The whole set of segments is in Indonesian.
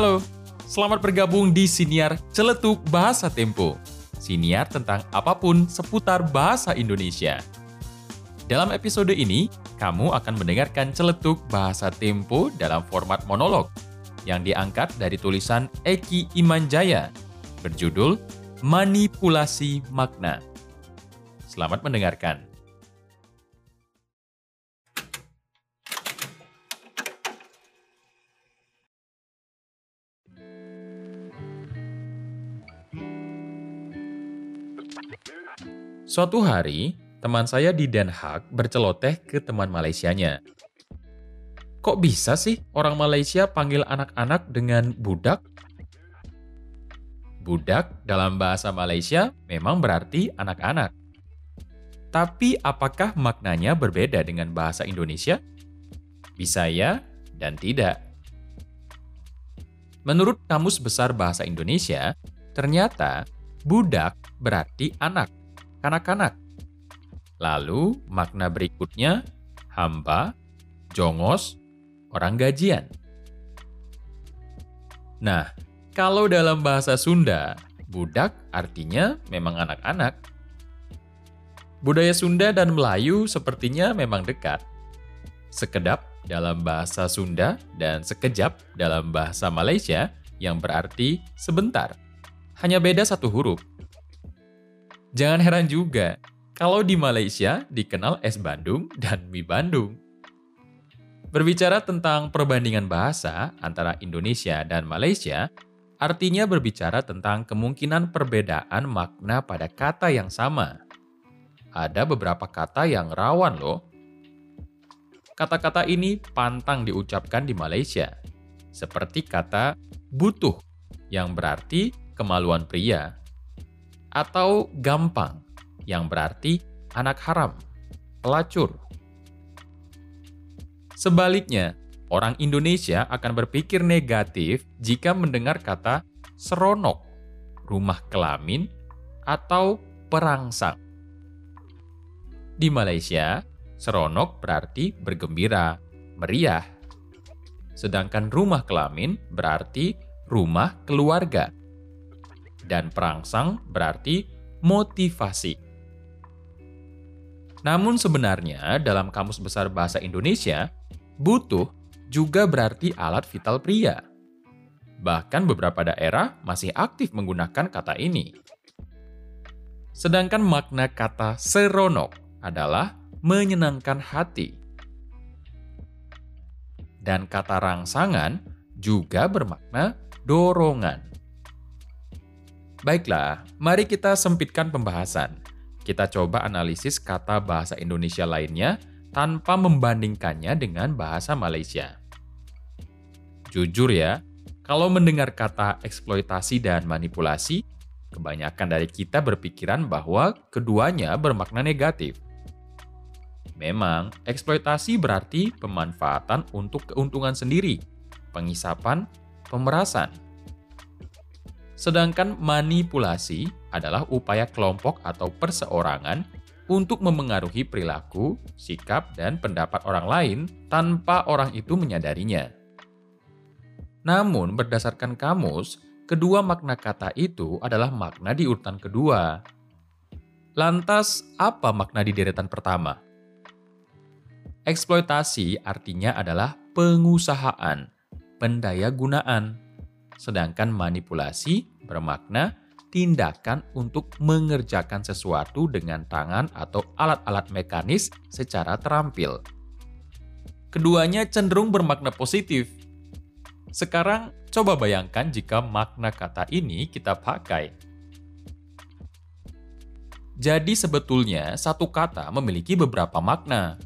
Halo, selamat bergabung di Siniar Celetuk Bahasa Tempo. Siniar tentang apa pun seputar bahasa Indonesia. Dalam episode ini, kamu akan mendengarkan celetuk bahasa Tempo dalam format monolog yang diangkat dari tulisan Eki Imanjaya berjudul Manipulasi Makna. Selamat mendengarkan. Suatu hari, teman saya di Den Haag berceloteh ke teman Malaysianya. Kok bisa sih orang Malaysia panggil anak-anak dengan budak? Budak dalam bahasa Malaysia memang berarti anak-anak. Tapi apakah maknanya berbeda dengan bahasa Indonesia? Bisa ya dan tidak. Menurut Kamus Besar Bahasa Indonesia, ternyata budak berarti anak kanak-kanak. Lalu makna berikutnya hamba, jongos, orang gajian. Nah, kalau dalam bahasa Sunda, budak artinya memang anak-anak. Budaya Sunda dan Melayu sepertinya memang dekat. Sekedap dalam bahasa Sunda dan sekejap dalam bahasa Malaysia yang berarti sebentar. Hanya beda satu huruf. Jangan heran juga kalau di Malaysia dikenal es Bandung dan mie Bandung. Berbicara tentang perbandingan bahasa antara Indonesia dan Malaysia, artinya berbicara tentang kemungkinan perbedaan makna pada kata yang sama. Ada beberapa kata yang rawan loh. Kata-kata ini pantang diucapkan di Malaysia, seperti kata butuh yang berarti kemaluan pria atau gampang, yang berarti anak haram, pelacur. Sebaliknya, orang Indonesia akan berpikir negatif jika mendengar kata seronok, rumah kelamin, atau perangsang. Di Malaysia, seronok berarti bergembira, meriah. Sedangkan rumah kelamin berarti rumah keluarga dan perangsang berarti motivasi. Namun sebenarnya dalam Kamus Besar Bahasa Indonesia, butuh juga berarti alat vital pria. Bahkan beberapa daerah masih aktif menggunakan kata ini. Sedangkan makna kata seronok adalah menyenangkan hati. Dan kata rangsangan juga bermakna dorongan. Baiklah, mari kita sempitkan pembahasan. Kita coba analisis kata bahasa Indonesia lainnya tanpa membandingkannya dengan bahasa Malaysia. Jujur ya, kalau mendengar kata eksploitasi dan manipulasi, kebanyakan dari kita berpikiran bahwa keduanya bermakna negatif. Memang, eksploitasi berarti pemanfaatan untuk keuntungan sendiri, pengisapan, pemerasan, Sedangkan manipulasi adalah upaya kelompok atau perseorangan untuk memengaruhi perilaku, sikap, dan pendapat orang lain tanpa orang itu menyadarinya. Namun, berdasarkan kamus, kedua makna kata itu adalah makna di urutan kedua. Lantas, apa makna di deretan pertama? Eksploitasi artinya adalah pengusahaan, pendaya gunaan sedangkan manipulasi bermakna tindakan untuk mengerjakan sesuatu dengan tangan atau alat-alat mekanis secara terampil. Keduanya cenderung bermakna positif. Sekarang, coba bayangkan jika makna kata ini kita pakai. Jadi sebetulnya satu kata memiliki beberapa makna.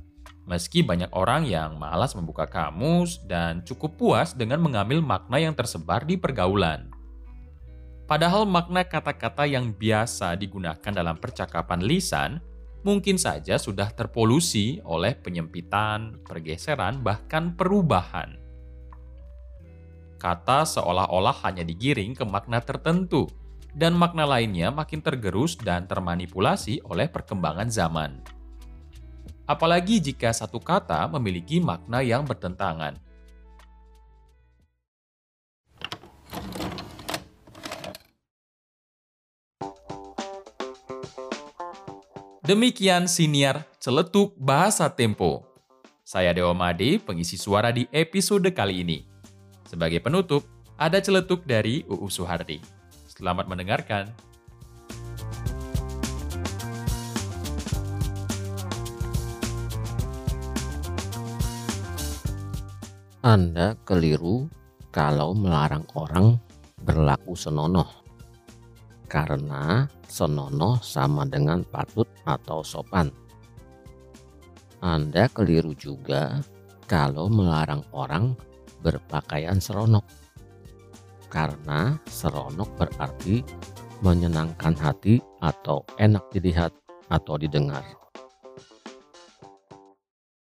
Meski banyak orang yang malas membuka kamus dan cukup puas dengan mengambil makna yang tersebar di pergaulan. Padahal makna kata-kata yang biasa digunakan dalam percakapan lisan mungkin saja sudah terpolusi oleh penyempitan, pergeseran, bahkan perubahan. Kata seolah-olah hanya digiring ke makna tertentu, dan makna lainnya makin tergerus dan termanipulasi oleh perkembangan zaman apalagi jika satu kata memiliki makna yang bertentangan. Demikian siniar celetuk bahasa tempo. Saya Dewa Made, pengisi suara di episode kali ini. Sebagai penutup, ada celetuk dari UU Suhardi. Selamat mendengarkan. Anda keliru kalau melarang orang berlaku senonoh. Karena senonoh sama dengan patut atau sopan. Anda keliru juga kalau melarang orang berpakaian seronok. Karena seronok berarti menyenangkan hati atau enak dilihat atau didengar.